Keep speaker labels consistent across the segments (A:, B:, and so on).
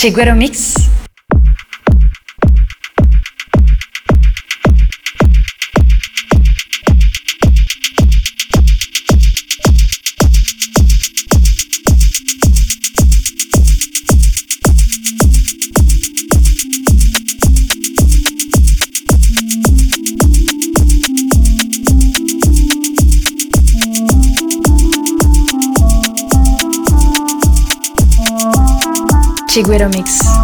A: Chegou o mix?
B: Shiguero Mix.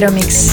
A: Chiguero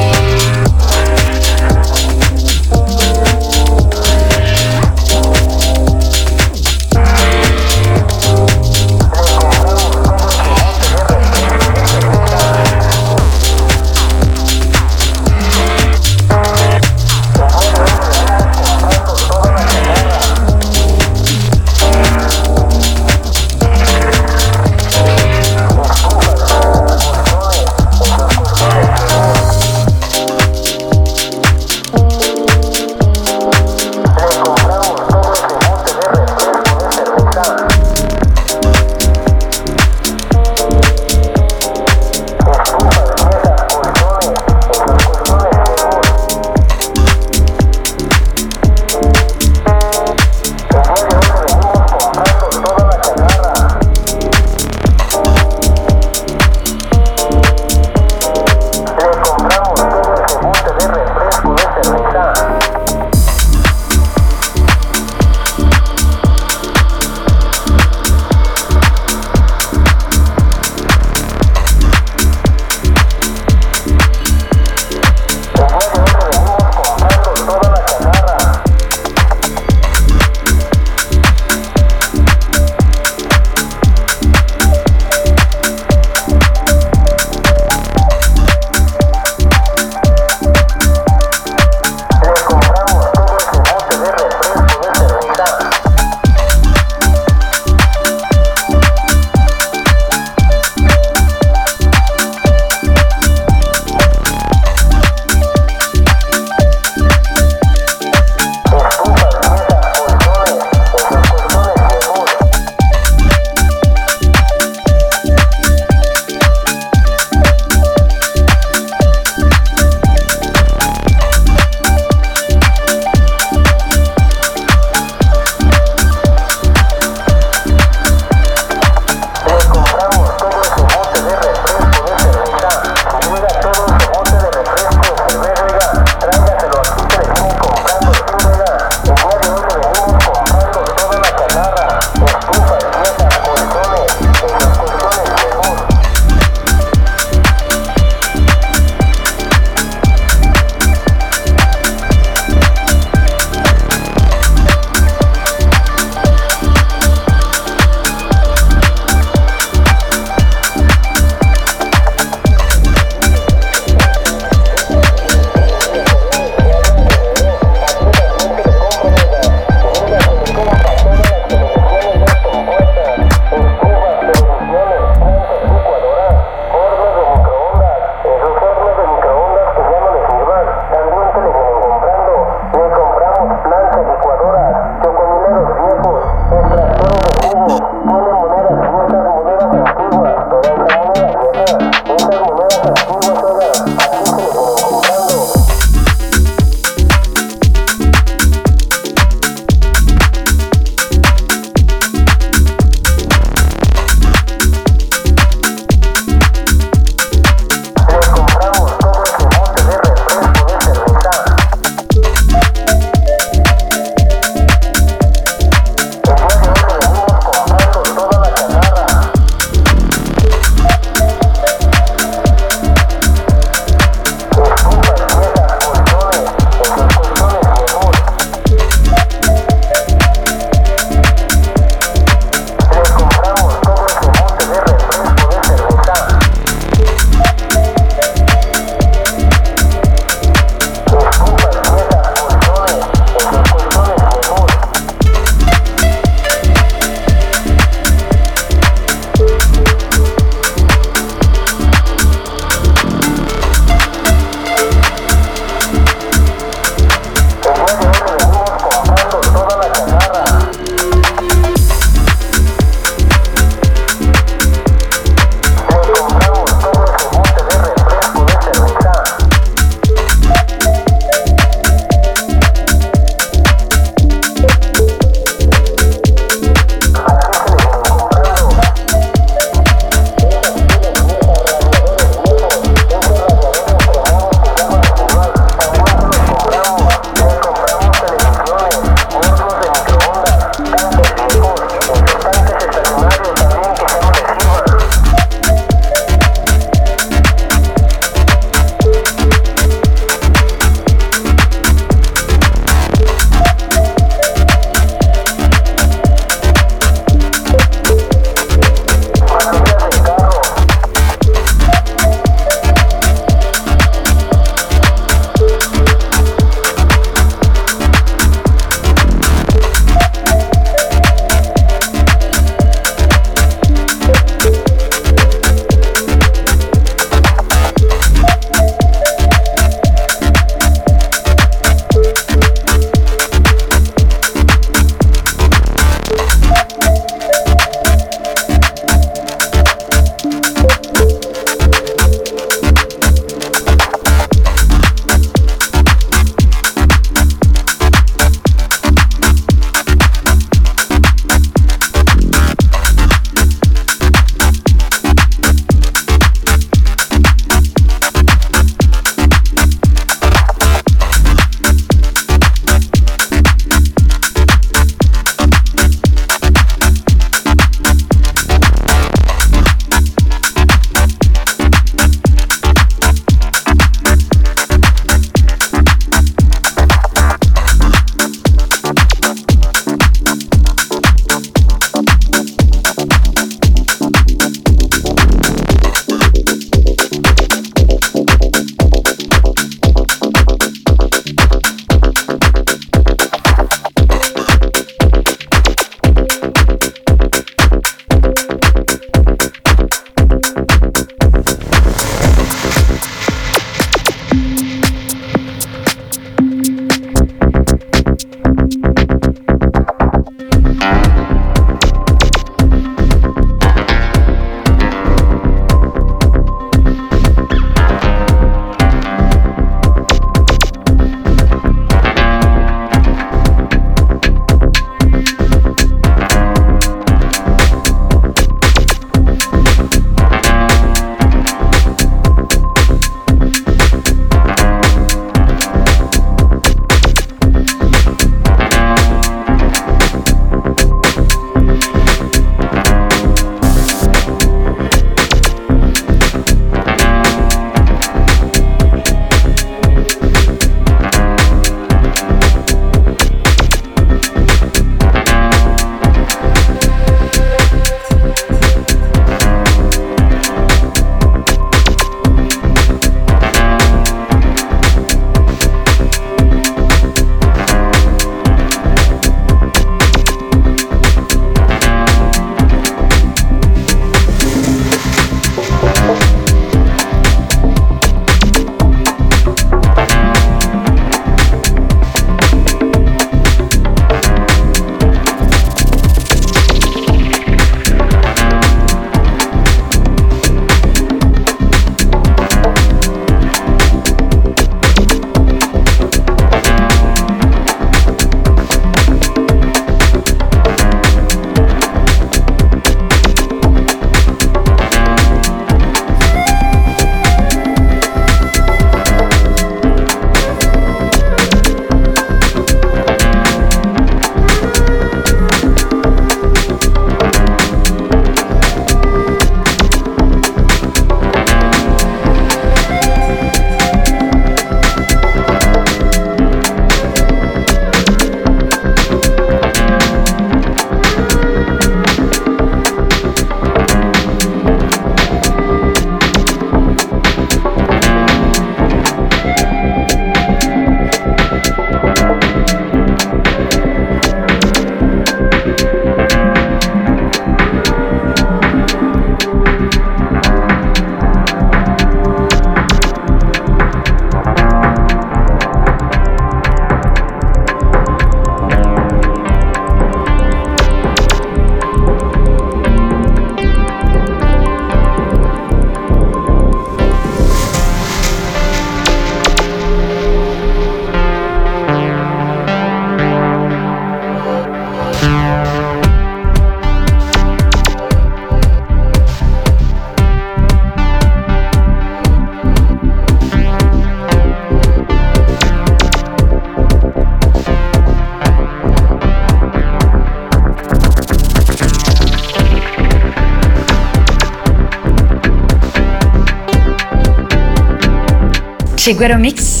A: Chiguero Mix.